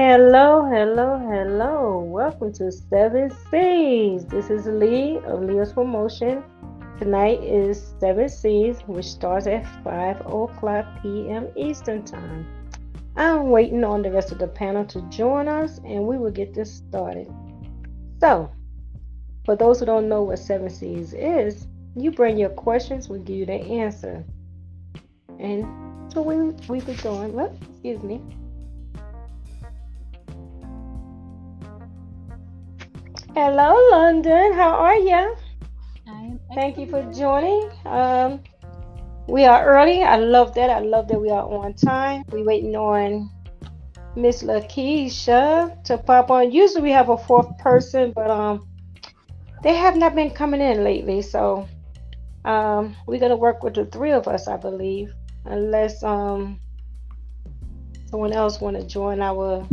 Hello, hello, hello. Welcome to Seven C's. This is Lee of Leo's Promotion. Tonight is Seven C's, which starts at 5 o'clock p.m. Eastern Time. I'm waiting on the rest of the panel to join us and we will get this started. So, for those who don't know what Seven C's is, you bring your questions, we give you the answer. And so we we be going. Well, excuse me. Hello, London. How are you? Thank you for joining. Um, we are early. I love that. I love that we are on time. We're waiting on Miss Lakeisha to pop on. Usually we have a fourth person, but um, they have not been coming in lately. So um, we're gonna work with the three of us, I believe, unless um someone else want to join our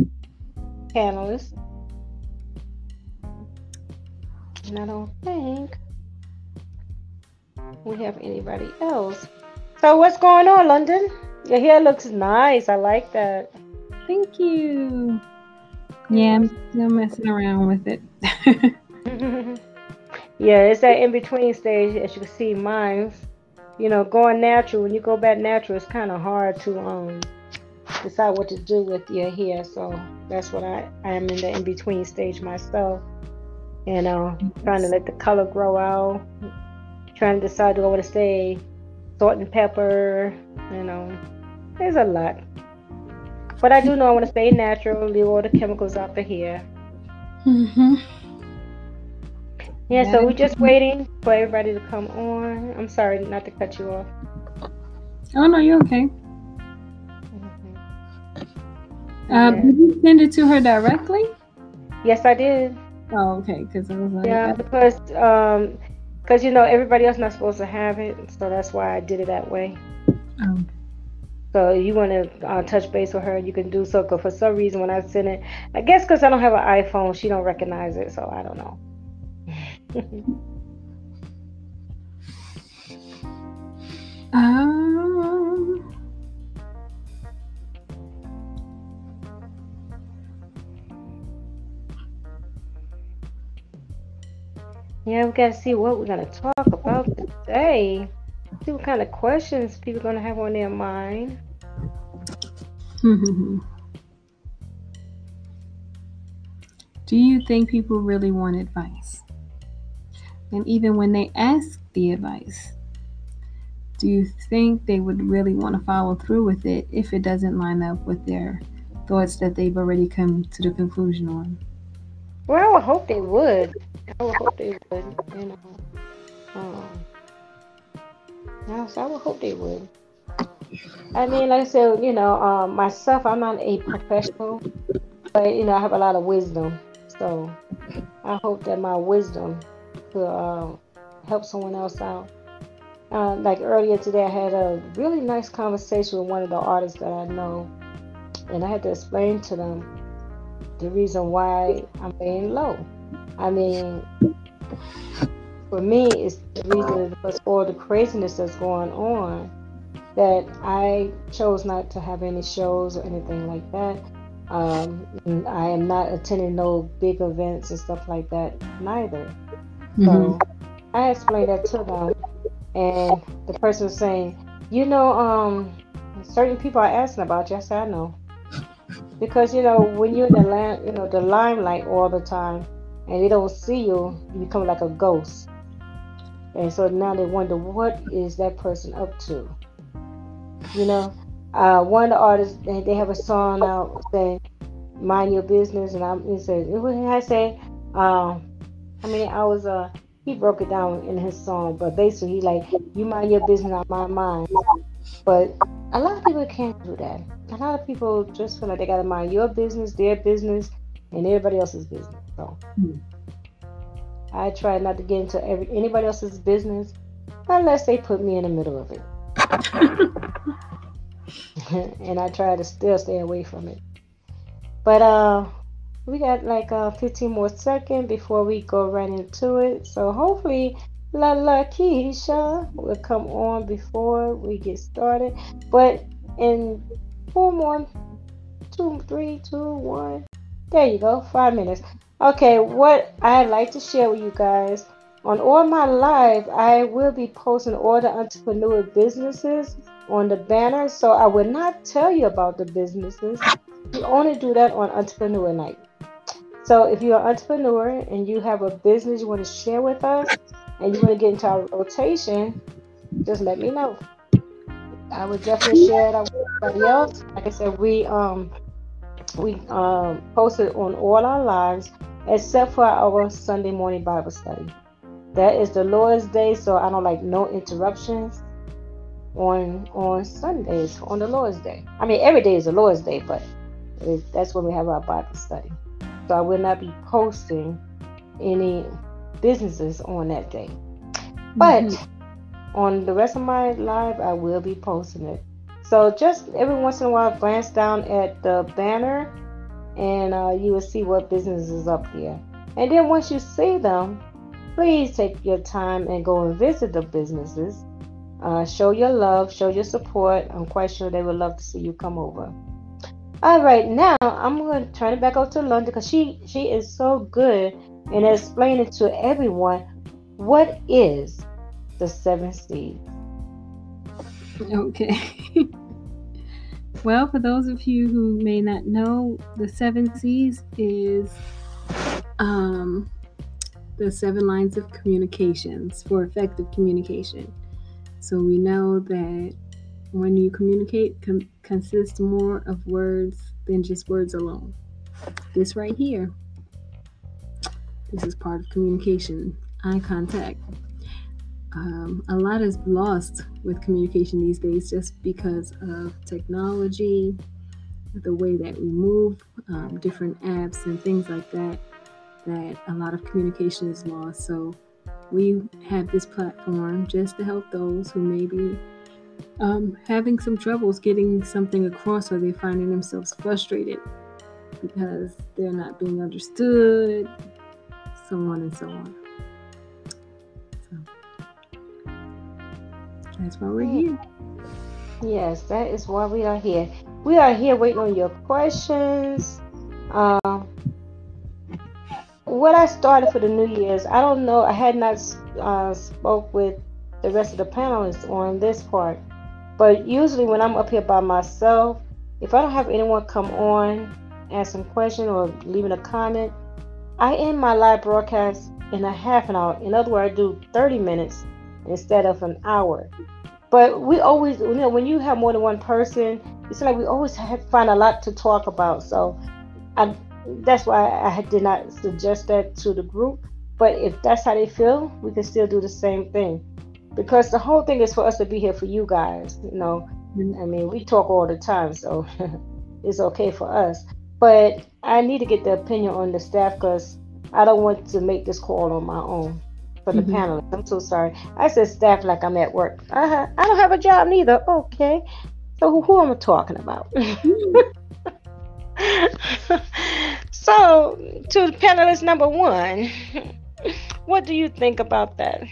panelists. And I don't think we have anybody else. So what's going on, London? Your hair looks nice. I like that. Thank you. Yeah, I'm still messing around with it. yeah, it's that in between stage. As you can see, mine's, you know, going natural. When you go back natural, it's kind of hard to um decide what to do with your hair. So that's what I, I am in the in between stage myself. You know, trying to let the color grow out, trying to decide do I want to stay salt and pepper, you know, there's a lot. But I do know I want to stay natural, leave all the chemicals out the hair. Mm-hmm. Yeah, so we're just waiting for everybody to come on. I'm sorry not to cut you off. Oh no, you're okay. Mm-hmm. Um, yeah. Did you send it to her directly? Yes, I did. Oh, okay. Because I was like, yeah, because um, because you know everybody else not supposed to have it, so that's why I did it that way. Oh. So you want to uh, touch base with her, you can do so. Cause for some reason, when I sent it, I guess because I don't have an iPhone, she don't recognize it, so I don't know. um. Yeah, we gotta see what we're gonna talk about today. See what kind of questions people are gonna have on their mind. Do you think people really want advice? And even when they ask the advice, do you think they would really want to follow through with it if it doesn't line up with their thoughts that they've already come to the conclusion on? Well, I hope they would. I would hope they would, you know. Um, yes, I would hope they would. I mean, like I said, you know, um, myself, I'm not a professional, but you know, I have a lot of wisdom. So I hope that my wisdom could uh, help someone else out. Uh, like earlier today, I had a really nice conversation with one of the artists that I know, and I had to explain to them the reason why I'm laying low. I mean, for me, it's the reason for all the craziness that's going on that I chose not to have any shows or anything like that. Um, I am not attending no big events and stuff like that neither. Mm-hmm. So I explained that to them, and the person was saying, "You know, um, certain people are asking about you." I said, "I know." Because you know when you're in the land, you know the limelight all the time, and they don't see you, you become like a ghost. And so now they wonder what is that person up to. You know, uh, one of the artists they, have a song out saying "Mind Your Business," and I'm it says I say? Um, I mean, I was uh he broke it down in his song, but basically he like you mind your business, not my mind. But a lot of people can't do that. A lot of people just feel like they gotta mind your business, their business, and everybody else's business. So mm-hmm. I try not to get into every anybody else's business unless they put me in the middle of it. and I try to still stay away from it. But uh we got like uh 15 more seconds before we go right into it. So hopefully La La Keisha will come on before we get started. But in four more, two, three, two, one. There you go. Five minutes. Okay, what I'd like to share with you guys on all my live, I will be posting all the entrepreneur businesses on the banner. So I will not tell you about the businesses. We only do that on Entrepreneur Night. So if you're an entrepreneur and you have a business you want to share with us and you want to get into our rotation, just let me know. I would definitely share that with everybody else. Like I said, we um we um posted on all our lives except for our Sunday morning Bible study. That is the Lord's day, so I don't like no interruptions on on Sundays on the Lord's day. I mean, every day is the Lord's day, but that's when we have our Bible study. So I will not be posting any businesses on that day. But mm-hmm. on the rest of my live, I will be posting it. So just every once in a while, glance down at the banner and uh, you will see what business is up there. And then once you see them, please take your time and go and visit the businesses. Uh, show your love, show your support. I'm quite sure they would love to see you come over. All right, now I'm going to turn it back over to London because she she is so good in explaining to everyone what is the seven C's. Okay. well, for those of you who may not know, the seven C's is um, the seven lines of communications for effective communication. So we know that when you communicate com- consists more of words than just words alone. This right here, this is part of communication, eye contact. Um, a lot is lost with communication these days just because of technology, the way that we move, um, different apps, and things like that. That a lot of communication is lost. So we have this platform just to help those who maybe um, having some troubles getting something across or they're finding themselves frustrated because they're not being understood, so on and so on. So that's why we're here. Yes, that is why we are here. We are here waiting on your questions. Um, what I started for the New Year's, I don't know. I had not uh, spoke with the rest of the panelists on this part. But usually when I'm up here by myself, if I don't have anyone come on, ask a question or leaving a comment, I end my live broadcast in a half an hour. In other words, I do 30 minutes instead of an hour. But we always, you know, when you have more than one person, it's like we always have find a lot to talk about. So I, that's why I did not suggest that to the group. But if that's how they feel, we can still do the same thing because the whole thing is for us to be here for you guys. You know. I mean, we talk all the time, so it's okay for us. But I need to get the opinion on the staff because I don't want to make this call on my own for the mm-hmm. panelists. I'm so sorry. I said staff like I'm at work. Uh-huh. I don't have a job neither. Okay. So who, who am I talking about? so to panelist number one, what do you think about that?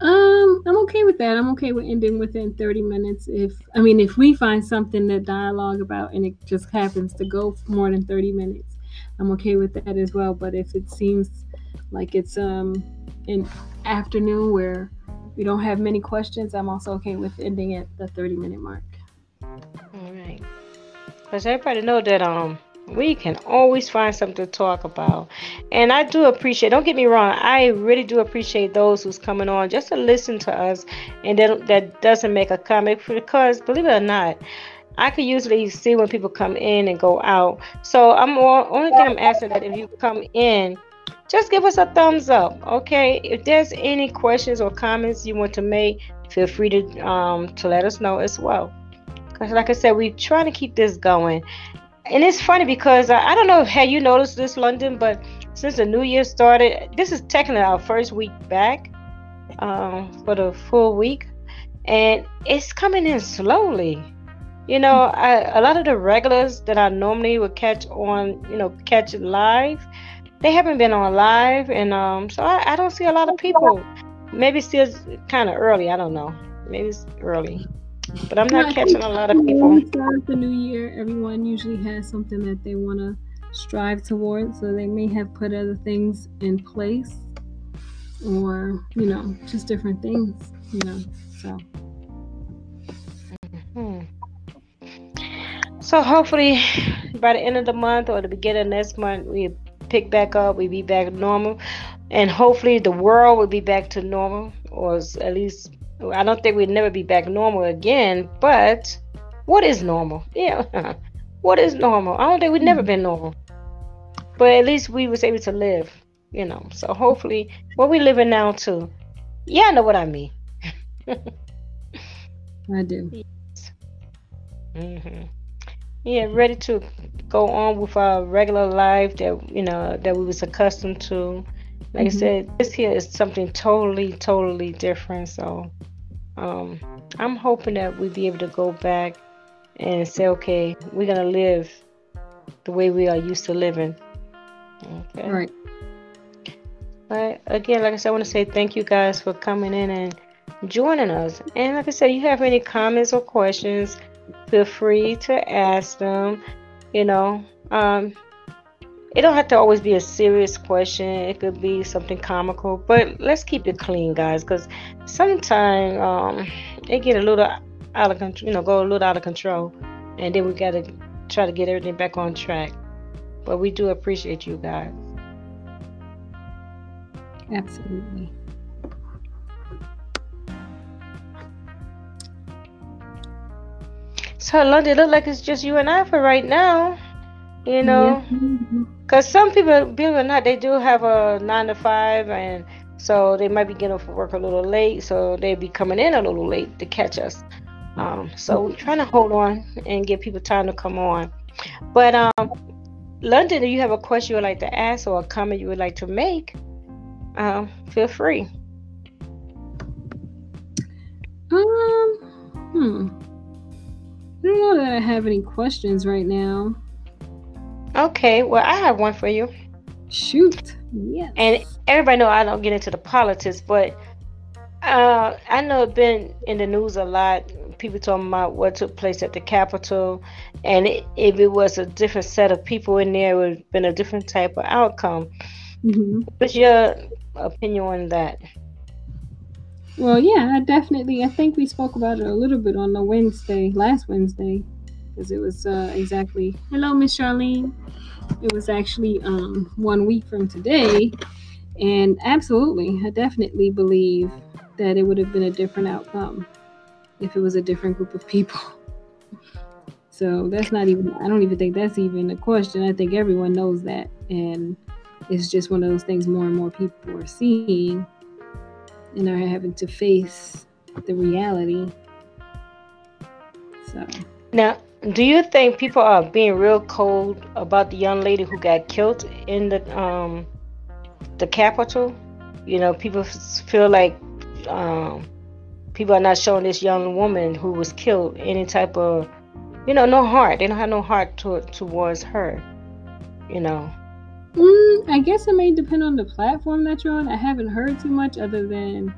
Um, I'm okay with that. I'm okay with ending within 30 minutes. If I mean, if we find something to dialogue about and it just happens to go more than 30 minutes, I'm okay with that as well. But if it seems like it's um an afternoon where we don't have many questions, I'm also okay with ending at the 30 minute mark. All right. Because everybody know that um we can always find something to talk about. And I do appreciate, don't get me wrong, I really do appreciate those who's coming on just to listen to us and that, that doesn't make a comment because believe it or not, I can usually see when people come in and go out. So I'm all, only thing I'm asking that if you come in, just give us a thumbs up, okay? If there's any questions or comments you want to make, feel free to um to let us know as well. Because like I said, we're trying to keep this going and it's funny because I, don't know have you noticed this london but since the new year started this is technically our first week back um, for the full week. And it's coming in slowly. You know I, a lot of the regulars that i normally would catch on you know catch live they haven't been on live. And um, so I, I don't see a lot of people. Maybe still kind of early. I don't know. Maybe it's early but I'm not catching a lot of people. The new year, everyone usually has something that they want to strive towards, so they may have put other things in place, or you know, just different things, you know. So. Hmm. So hopefully, by the end of the month or the beginning of next month, we pick back up. We be back normal, and hopefully the world will be back to normal, or at least I don't think we'd never be back normal again. But what is normal? Yeah, what is normal? I don't think we've never been normal, but at least we was able to live. You know, so hopefully, what we living now too. Yeah, I know what I mean. I do. Mm-hmm. Yeah, ready to go on with our regular life that you know that we was accustomed to. Like mm-hmm. I said, this here is something totally, totally different. So, um, I'm hoping that we'd be able to go back and say, okay, we're gonna live the way we are used to living. Okay. Right. But again, like I said, I want to say thank you guys for coming in and joining us. And like I said, you have any comments or questions, feel free to ask them. You know, um, it don't have to always be a serious question. It could be something comical, but let's keep it clean, guys, because sometimes um, it get a little out of control. You know, go a little out of control, and then we gotta try to get everything back on track. But we do appreciate you guys. Absolutely. So London, look like it's just you and I for right now. You know, because some people, believe it or not, they do have a nine to five, and so they might be getting off work a little late, so they'd be coming in a little late to catch us. Um, so we're trying to hold on and give people time to come on. But um, London, if you have a question you would like to ask or a comment you would like to make, um, feel free. Um, hmm. I don't know that I have any questions right now. Okay, well, I have one for you. Shoot. Yeah. And everybody know I don't get into the politics, but uh, I know it's been in the news a lot. People talking about what took place at the Capitol, and it, if it was a different set of people in there, it would have been a different type of outcome. Mm-hmm. What's your opinion on that? Well, yeah, I definitely. I think we spoke about it a little bit on the Wednesday, last Wednesday, because it was uh, exactly. Hello, Miss Charlene. It was actually um, one week from today, and absolutely, I definitely believe that it would have been a different outcome if it was a different group of people. So that's not even. I don't even think that's even a question. I think everyone knows that, and it's just one of those things more and more people are seeing and are having to face the reality. So now, do you think people are being real cold about the young lady who got killed in the um the Capitol? You know, people feel like um, people are not showing this young woman who was killed any type of, you know, no heart. They don't have no heart to, towards her. You know. Mm, I guess it may depend on the platform that you're on. I haven't heard too much other than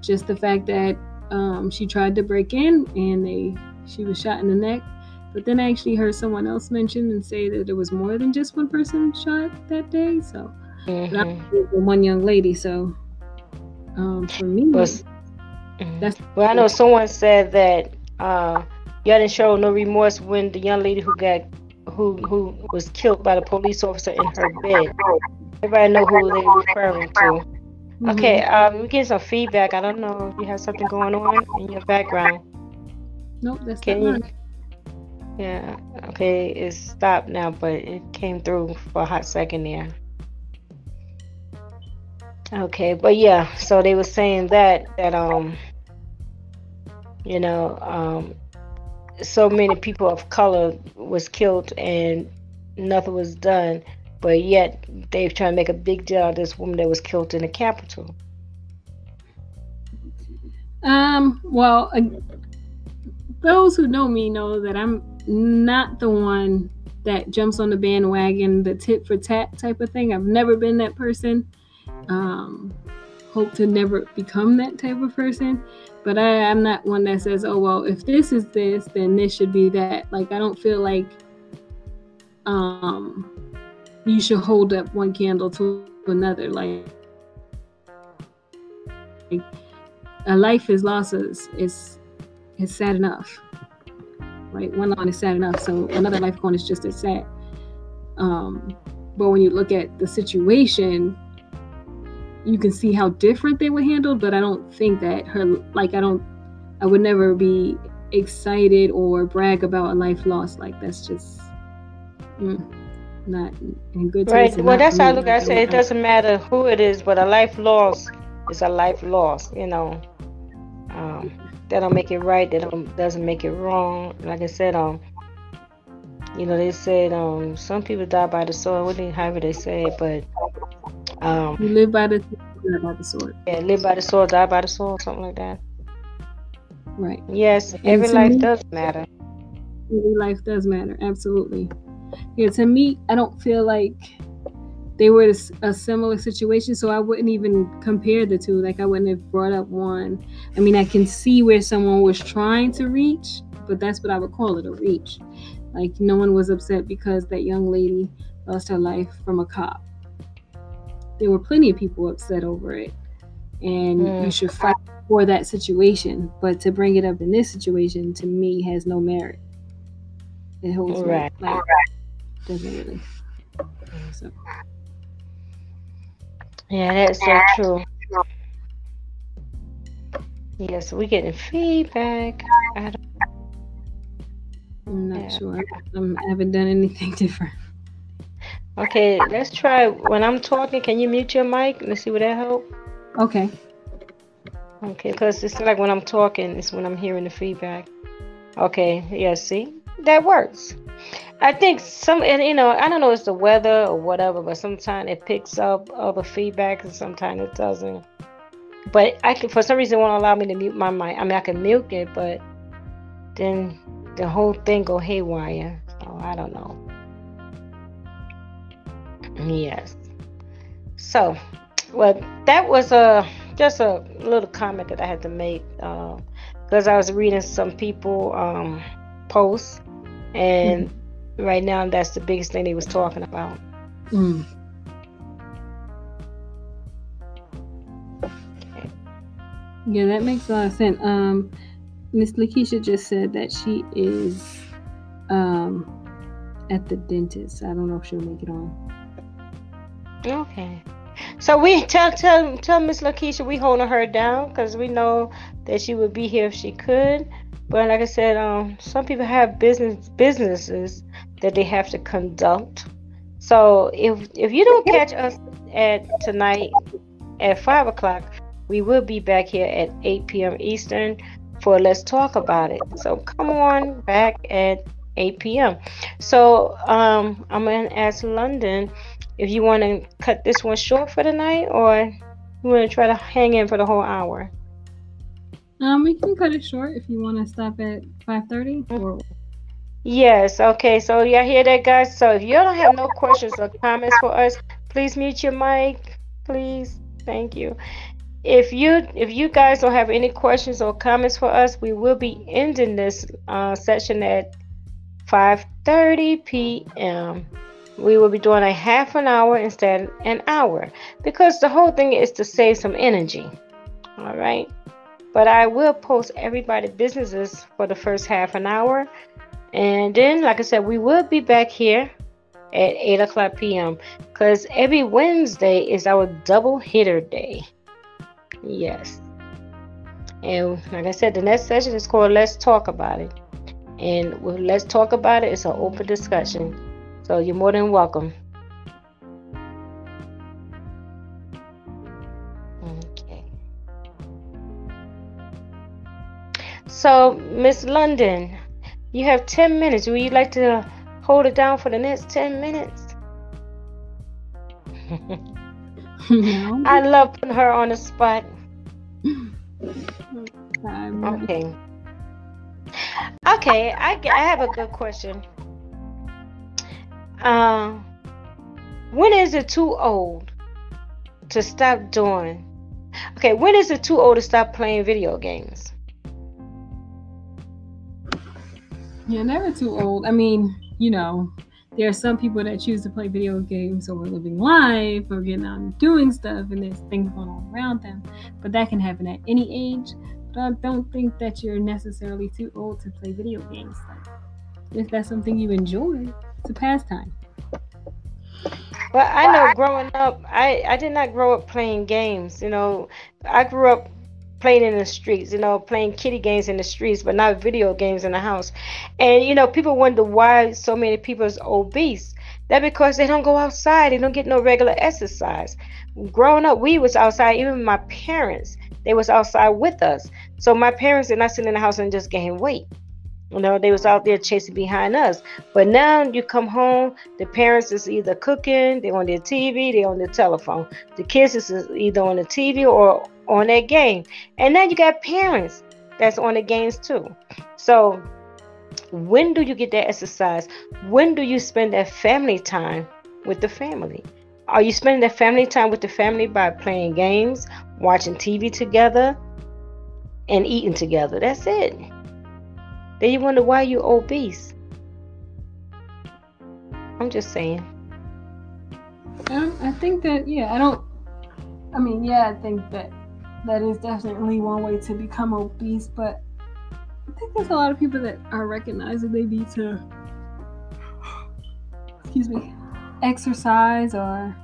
just the fact that um, she tried to break in and they she was shot in the neck. But then I actually heard someone else mention and say that there was more than just one person shot that day. So mm-hmm. one young lady. So um, for me, was, that's well. I know someone said that uh, you didn't show no remorse when the young lady who got who who was killed by the police officer in her bed. Everybody know who they're referring to. Mm-hmm. Okay, um, we get some feedback. I don't know if you have something going on in your background. Nope, that's Can not you, Yeah, okay, it's stopped now, but it came through for a hot second there. Okay, but yeah, so they were saying that that um you know um so many people of color was killed and nothing was done, but yet they've tried to make a big deal out of this woman that was killed in the Capitol. Um, well, uh, those who know me know that I'm not the one that jumps on the bandwagon, the tit for tat type of thing. I've never been that person. Um, hope to never become that type of person. But I, I'm not one that says, oh, well, if this is this, then this should be that. Like, I don't feel like um, you should hold up one candle to another. Like, a life is lost is, is, is sad enough. Right? One line is sad enough. So another life gone is just as sad. Um, but when you look at the situation, you can see how different they were handled, but I don't think that her like I don't I would never be excited or brag about a life lost. Like that's just mm, not in good taste. Right. Well, that's how I look. I say it doesn't matter who it is, but a life lost is a life lost. You know, um, that don't make it right. That don't, doesn't make it wrong. Like I said, um, you know, they said um, some people die by the sword. What they, however they say it, but um, you live by the die by the sword. Yeah, live by the sword, die by the sword, something like that. Right. Yes, and every life me, does matter. Every life does matter, absolutely. Yeah, to me, I don't feel like they were a similar situation, so I wouldn't even compare the two. Like I wouldn't have brought up one. I mean, I can see where someone was trying to reach, but that's what I would call it a reach. Like no one was upset because that young lady lost her life from a cop there were plenty of people upset over it and mm. you should fight for that situation but to bring it up in this situation to me has no merit it holds right. like, right. doesn't really so. Yeah that's so true yes we're getting feedback I am not yeah. sure I'm, i have not done anything different Okay, let's try. When I'm talking, can you mute your mic? Let's see what that help. Okay. Okay, because it's like when I'm talking, it's when I'm hearing the feedback. Okay, yeah, see? That works. I think some, and you know, I don't know, it's the weather or whatever, but sometimes it picks up other feedback and sometimes it doesn't. But I can, for some reason, won't allow me to mute my mic. I mean, I can mute it, but then the whole thing go haywire. So I don't know. Yes. So, well, that was a just a little comment that I had to make because uh, I was reading some people um, posts, and mm. right now that's the biggest thing they was talking about. Mm. Yeah, that makes a lot of sense. Um, Miss Lakeisha just said that she is um, at the dentist. I don't know if she'll make it on. Okay. So we tell tell tell Miss Lakeisha we holding her down because we know that she would be here if she could. But like I said, um, some people have business businesses that they have to conduct. So if if you don't catch us at tonight at five o'clock, we will be back here at eight p.m. Eastern for Let's Talk About It. So come on back at 8 p.m. So um, I'm gonna ask London if you want to cut this one short for the night or you want to try to hang in for the whole hour. Um, we can cut it short if you want to stop at 5:30 or. Yes. Okay. So y'all hear that, guys? So if you don't have no questions or comments for us, please mute your mic, please. Thank you. If you if you guys don't have any questions or comments for us, we will be ending this uh, session at 5:30 p.m. We will be doing a half an hour instead an hour because the whole thing is to save some energy. All right. But I will post everybody businesses for the first half an hour. And then, like I said, we will be back here at 8 o'clock p.m. because every Wednesday is our double hitter day. Yes. And like I said, the next session is called Let's Talk About It. And let's talk about it. It's an open discussion. So you're more than welcome. So, Miss London, you have 10 minutes. Would you like to hold it down for the next 10 minutes? I love putting her on the spot. Okay. Okay, I, I have a good question. Um, when is it too old to stop doing? Okay, when is it too old to stop playing video games? You're never too old. I mean, you know, there are some people that choose to play video games over living life or getting out and doing stuff, and there's things going on around them. But that can happen at any age. But I don't think that you're necessarily too old to play video games. Like, if that's something you enjoy, it's a pastime. Well, I know growing up, I, I did not grow up playing games. You know, I grew up playing in the streets, you know, playing kitty games in the streets, but not video games in the house. And, you know, people wonder why so many people is obese. That because they don't go outside, they don't get no regular exercise. Growing up, we was outside, even my parents, they was outside with us. So my parents did not sit in the house and just gain weight. You know, they was out there chasing behind us. But now you come home, the parents is either cooking, they on their TV, they on their telephone. The kids is either on the TV or on their game. And now you got parents that's on the games too. So when do you get that exercise? When do you spend that family time with the family? Are you spending that family time with the family by playing games, watching TV together, and eating together? That's it. Then you wonder why you're obese. I'm just saying. Um, I think that yeah, I don't. I mean, yeah, I think that that is definitely one way to become obese, but I think there's a lot of people that are recognizing they need to, excuse me, exercise or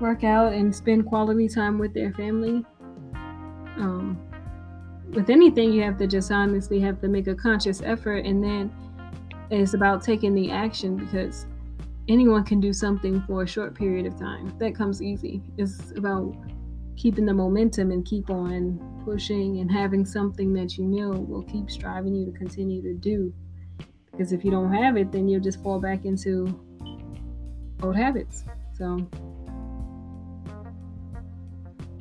work out and spend quality time with their family. Um, with anything, you have to just honestly have to make a conscious effort, and then it's about taking the action because anyone can do something for a short period of time. That comes easy. It's about keeping the momentum and keep on pushing and having something that you know will keep striving you to continue to do. Because if you don't have it, then you'll just fall back into old habits. So,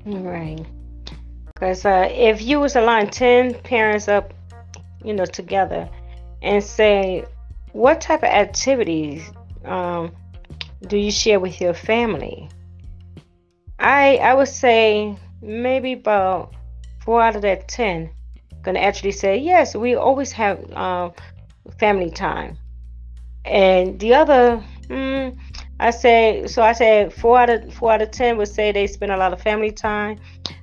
right. Because uh, if you was to line 10 parents up, you know, together and say, what type of activities um, do you share with your family? I I would say maybe about four out of that 10 gonna actually say, yes, we always have um, family time. And the other, mm, I say, so I said four out of four out of ten would say they spend a lot of family time.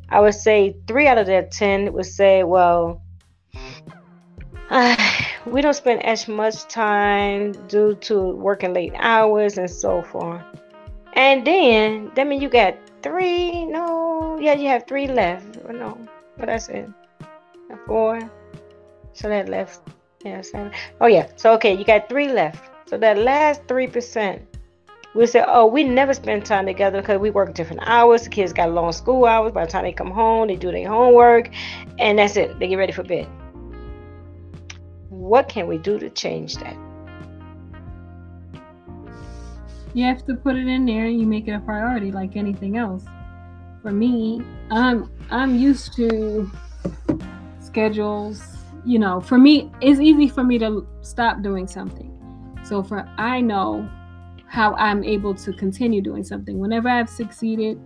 I would say three out of that 10 would say, well, uh, we don't spend as much time due to working late hours and so forth. And then, that means you got three, no, yeah, you have three left. Oh, no, but that's it. four. So that left, yeah, seven. Oh, yeah. So, okay, you got three left. So that last 3%, we say, oh, we never spend time together because we work different hours. The kids got long school hours. By the time they come home, they do their homework, and that's it. They get ready for bed. What can we do to change that? You have to put it in there and you make it a priority like anything else. For me, I'm I'm used to schedules. You know, for me, it's easy for me to stop doing something. So for I know how I'm able to continue doing something. Whenever I've succeeded,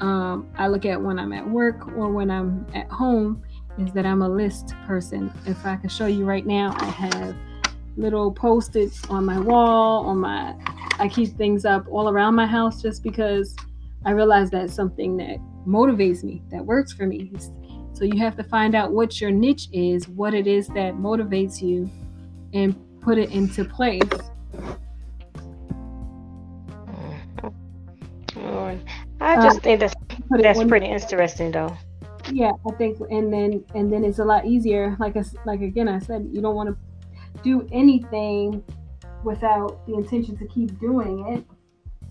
um, I look at when I'm at work or when I'm at home, is that I'm a list person. If I can show you right now, I have little post-its on my wall, on my I keep things up all around my house just because I realize that's something that motivates me, that works for me. So you have to find out what your niche is, what it is that motivates you, and put it into place I just um, think that's that's pretty interesting, though. Yeah, I think, and then and then it's a lot easier. Like I, like again, I said, you don't want to do anything without the intention to keep doing it.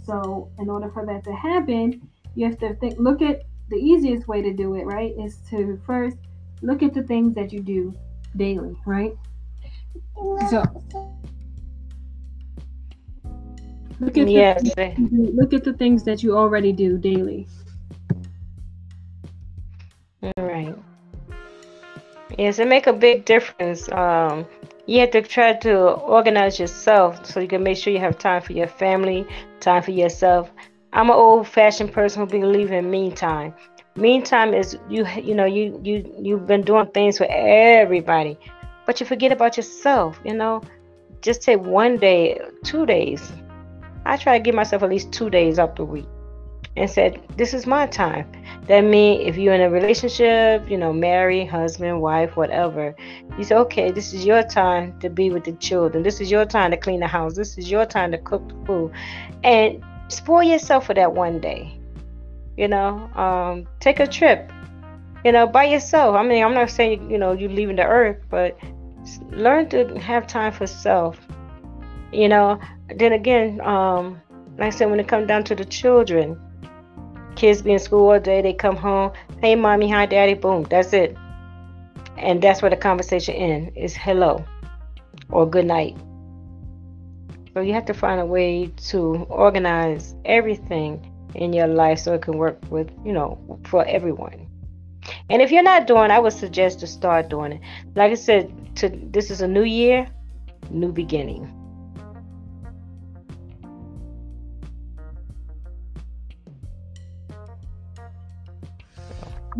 So, in order for that to happen, you have to think. Look at the easiest way to do it. Right, is to first look at the things that you do daily. Right. So Look at yes. the, look at the things that you already do daily. All right. Yes, it make a big difference. Um, you have to try to organize yourself so you can make sure you have time for your family, time for yourself. I'm an old-fashioned person who believes in me time. Meantime is you you know you you you've been doing things for everybody, but you forget about yourself. You know, just take one day, two days. I try to give myself at least two days up the week, and said this is my time. That means if you're in a relationship, you know, married, husband, wife, whatever, you say, okay, this is your time to be with the children. This is your time to clean the house. This is your time to cook the food, and spoil yourself for that one day you know um, take a trip you know by yourself i mean i'm not saying you know you're leaving the earth but learn to have time for self you know then again um, like i said when it comes down to the children kids be in school all day they come home hey mommy hi daddy boom that's it and that's where the conversation ends is hello or good night so you have to find a way to organize everything in your life so it can work with, you know, for everyone. And if you're not doing, I would suggest to start doing it. Like I said, to this is a new year, new beginning.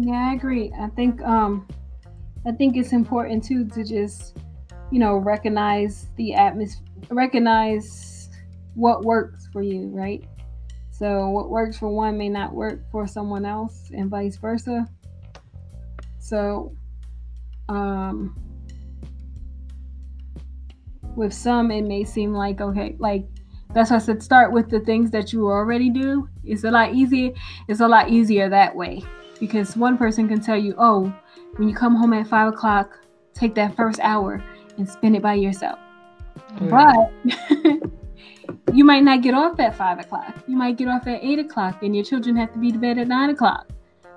Yeah, I agree. I think um I think it's important too to just, you know, recognize the atmosphere recognize what works for you, right? So, what works for one may not work for someone else, and vice versa. So, um, with some, it may seem like okay, like that's why I said start with the things that you already do. It's a lot easier. It's a lot easier that way because one person can tell you, oh, when you come home at five o'clock, take that first hour and spend it by yourself. Mm. But you might not get off at five o'clock. You might get off at eight o'clock, and your children have to be to bed at nine o'clock.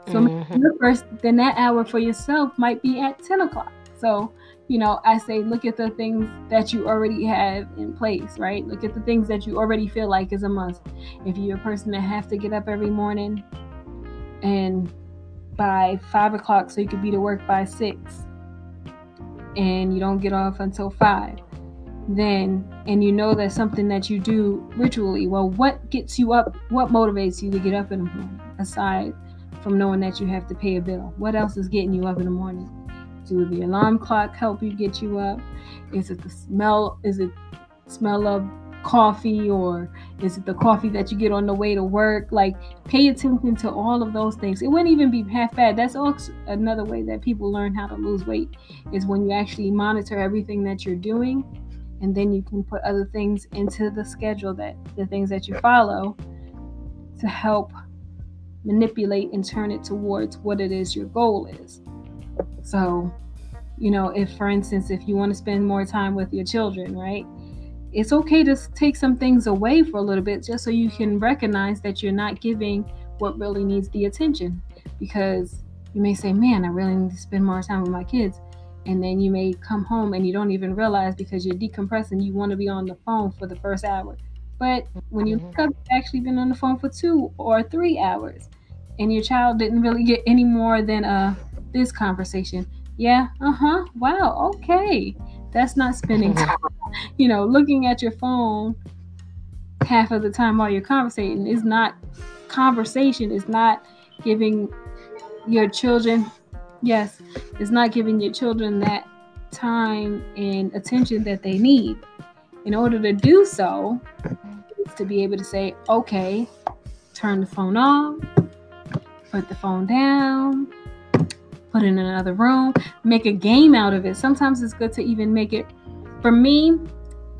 So mm-hmm. first, then that hour for yourself might be at ten o'clock. So you know, I say look at the things that you already have in place, right? Look at the things that you already feel like is a must. If you're a person that has to get up every morning and by five o'clock so you could be to work by six. And you don't get off until five. Then and you know that's something that you do ritually. Well what gets you up? What motivates you to get up in the morning aside from knowing that you have to pay a bill? What else is getting you up in the morning? Do the alarm clock help you get you up? Is it the smell is it smell of coffee or is it the coffee that you get on the way to work? Like pay attention to all of those things. It wouldn't even be half bad that's also another way that people learn how to lose weight is when you actually monitor everything that you're doing and then you can put other things into the schedule that the things that you follow to help manipulate and turn it towards what it is your goal is. So you know if for instance if you want to spend more time with your children right it's okay to take some things away for a little bit just so you can recognize that you're not giving what really needs the attention. Because you may say man i really need to spend more time with my kids. And then you may come home and you don't even realize because you're decompressing you want to be on the phone for the first hour. But when you look up you've actually been on the phone for two or three hours and your child didn't really get any more than uh this conversation. Yeah uh-huh wow okay that's not spending mm-hmm. time you know looking at your phone half of the time while you're conversating is not conversation is not giving your children yes, it's not giving your children that time and attention that they need. In order to do so, to be able to say, okay, turn the phone off, put the phone down, put in another room, make a game out of it. Sometimes it's good to even make it. For me,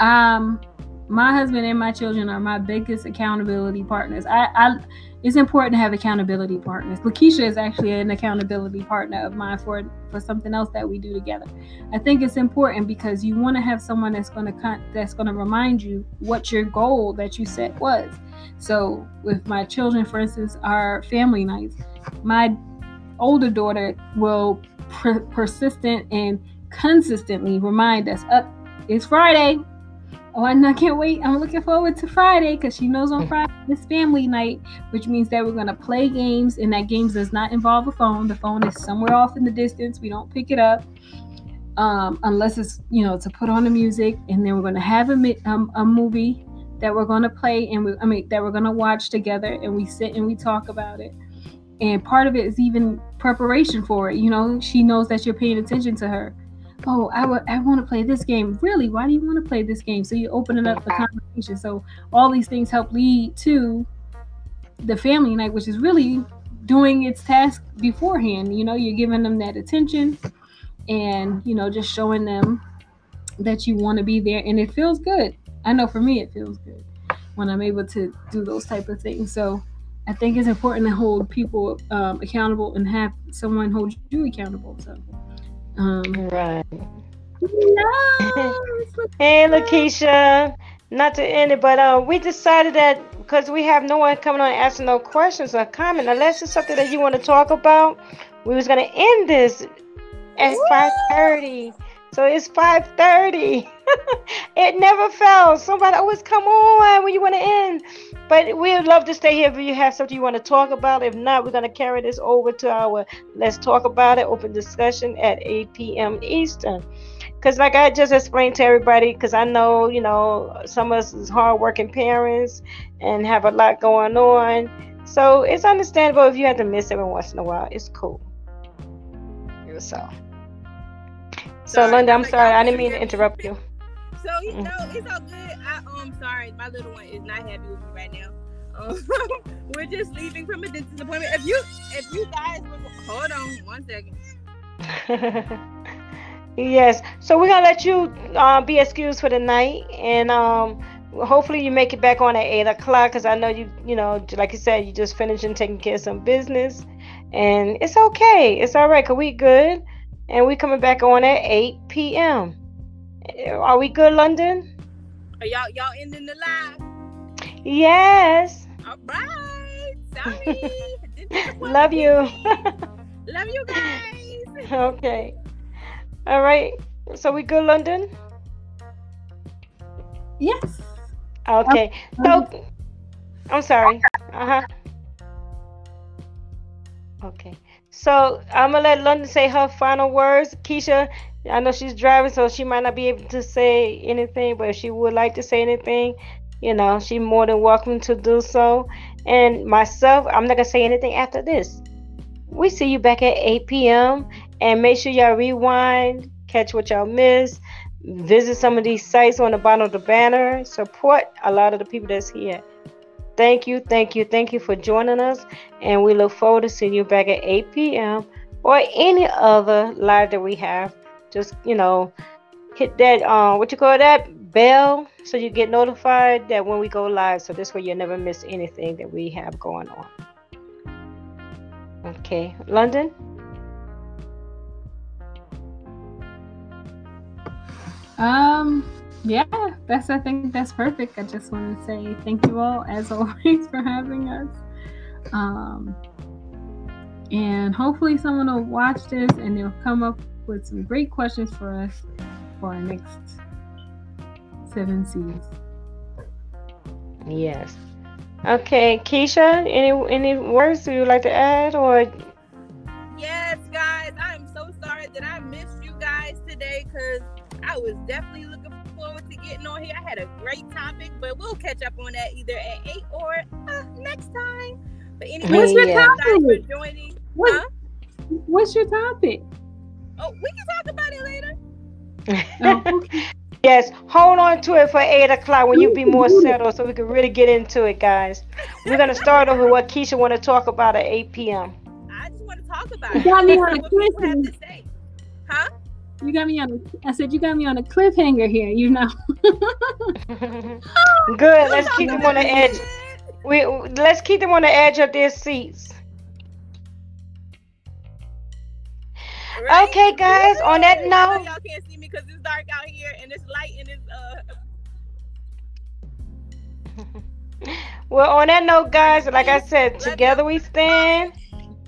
um, my husband and my children are my biggest accountability partners. I, I it's important to have accountability partners. Lakeisha is actually an accountability partner of mine for for something else that we do together. I think it's important because you want to have someone that's going to that's going to remind you what your goal that you set was. So with my children, for instance, our family nights, my older daughter will per- persistent and consistently remind us, "Up, it's Friday." Oh, I can't wait. I'm looking forward to Friday because she knows on Friday is family night, which means that we're going to play games, and that games does not involve a phone. The phone is somewhere off in the distance. We don't pick it up um, unless it's, you know, to put on the music. And then we're going to have a, um, a movie that we're going to play and we, I mean, that we're going to watch together, and we sit and we talk about it. and part of it is even preparation for it. You know, she knows that you're paying attention to her. Oh, I, w- I want to play this game. Really? Why do you want to play this game? So you open it up for conversation. So all these things help lead to the family night, which is really doing its task beforehand. You know, you're giving them that attention and, you know, just showing them that you want to be there and it feels good. I know for me it feels good when I'm able to do those type of things. So I think it's important to hold people um, accountable and have someone hold you accountable. So, um, right. No, hey, Lakeisha. Not to end it, but uh, we decided that because we have no one coming on asking no questions or comment, unless it's something that you want to talk about, we was gonna end this at five thirty. So it's 5:30. it never fails. Somebody always come on when you want to end. But we'd love to stay here if you have something you want to talk about. If not, we're going to carry this over to our let's talk about it open discussion at 8 p.m. Eastern. Because, like I just explained to everybody, because I know, you know, some of us is hardworking parents and have a lot going on. So it's understandable if you have to miss every once in a while. It's cool. So. So, Linda, I'm sorry, I didn't mean to interrupt you. So you know, it's all good. I um sorry, my little one is not happy with me right now. Um, we're just leaving from a dentist appointment. If you if you guys hold on one second. yes. So we're gonna let you uh, be excused for the night, and um, hopefully you make it back on at eight o'clock. Cause I know you, you know, like you said, you just finishing taking care of some business, and it's okay. It's all right. Cause we good and we coming back on at 8 p.m. Are we good, London? Are y'all y'all ending the live? Yes. All right. Sorry. Love you. Love you guys. Okay. All right. So we good, London? Yes. Okay. So I'm sorry. Uh huh. Okay. So I'm gonna let London say her final words. Keisha, I know she's driving, so she might not be able to say anything, but if she would like to say anything, you know, she's more than welcome to do so. And myself, I'm not gonna say anything after this. We see you back at 8 p.m. and make sure y'all rewind, catch what y'all missed, visit some of these sites on the bottom of the banner, support a lot of the people that's here. Thank you, thank you, thank you for joining us. And we look forward to seeing you back at 8 p.m. or any other live that we have. Just, you know, hit that, uh, what you call that, bell so you get notified that when we go live. So this way you'll never miss anything that we have going on. Okay, London? Um, yeah, that's I think that's perfect. I just want to say thank you all as always for having us. Um, and hopefully someone will watch this and they'll come up with some great questions for us for our next seven C's. Yes. Okay, Keisha, any any words you would like to add or? Yes, guys, I'm so sorry that I missed you guys today because I was definitely looking forward to getting on here. I had a great topic, but we'll catch up on that either at eight or uh, next time. But anyway, what's your yeah. topic? For joining. What, huh? What's your topic? Oh, we can talk about it later. oh, yes, hold on to it for eight o'clock when you be more settled, so we can really get into it, guys. We're gonna start over what Keisha want to talk about at eight p.m. I just want to talk about it. Got me on a cliffhanger. Huh? You got me on. A, I said you got me on a cliffhanger here. You know. Good. Let's keep them on the edge. We let's keep them on the edge of their seats. Right? Okay, guys. On that note, y'all can't see me because it's dark out here and it's light and it's uh. well, on that note, guys, like I said, together we stand,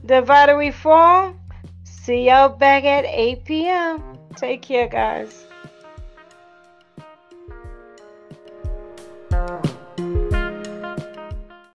divided we fall. See y'all back at 8 p.m. Take care, guys.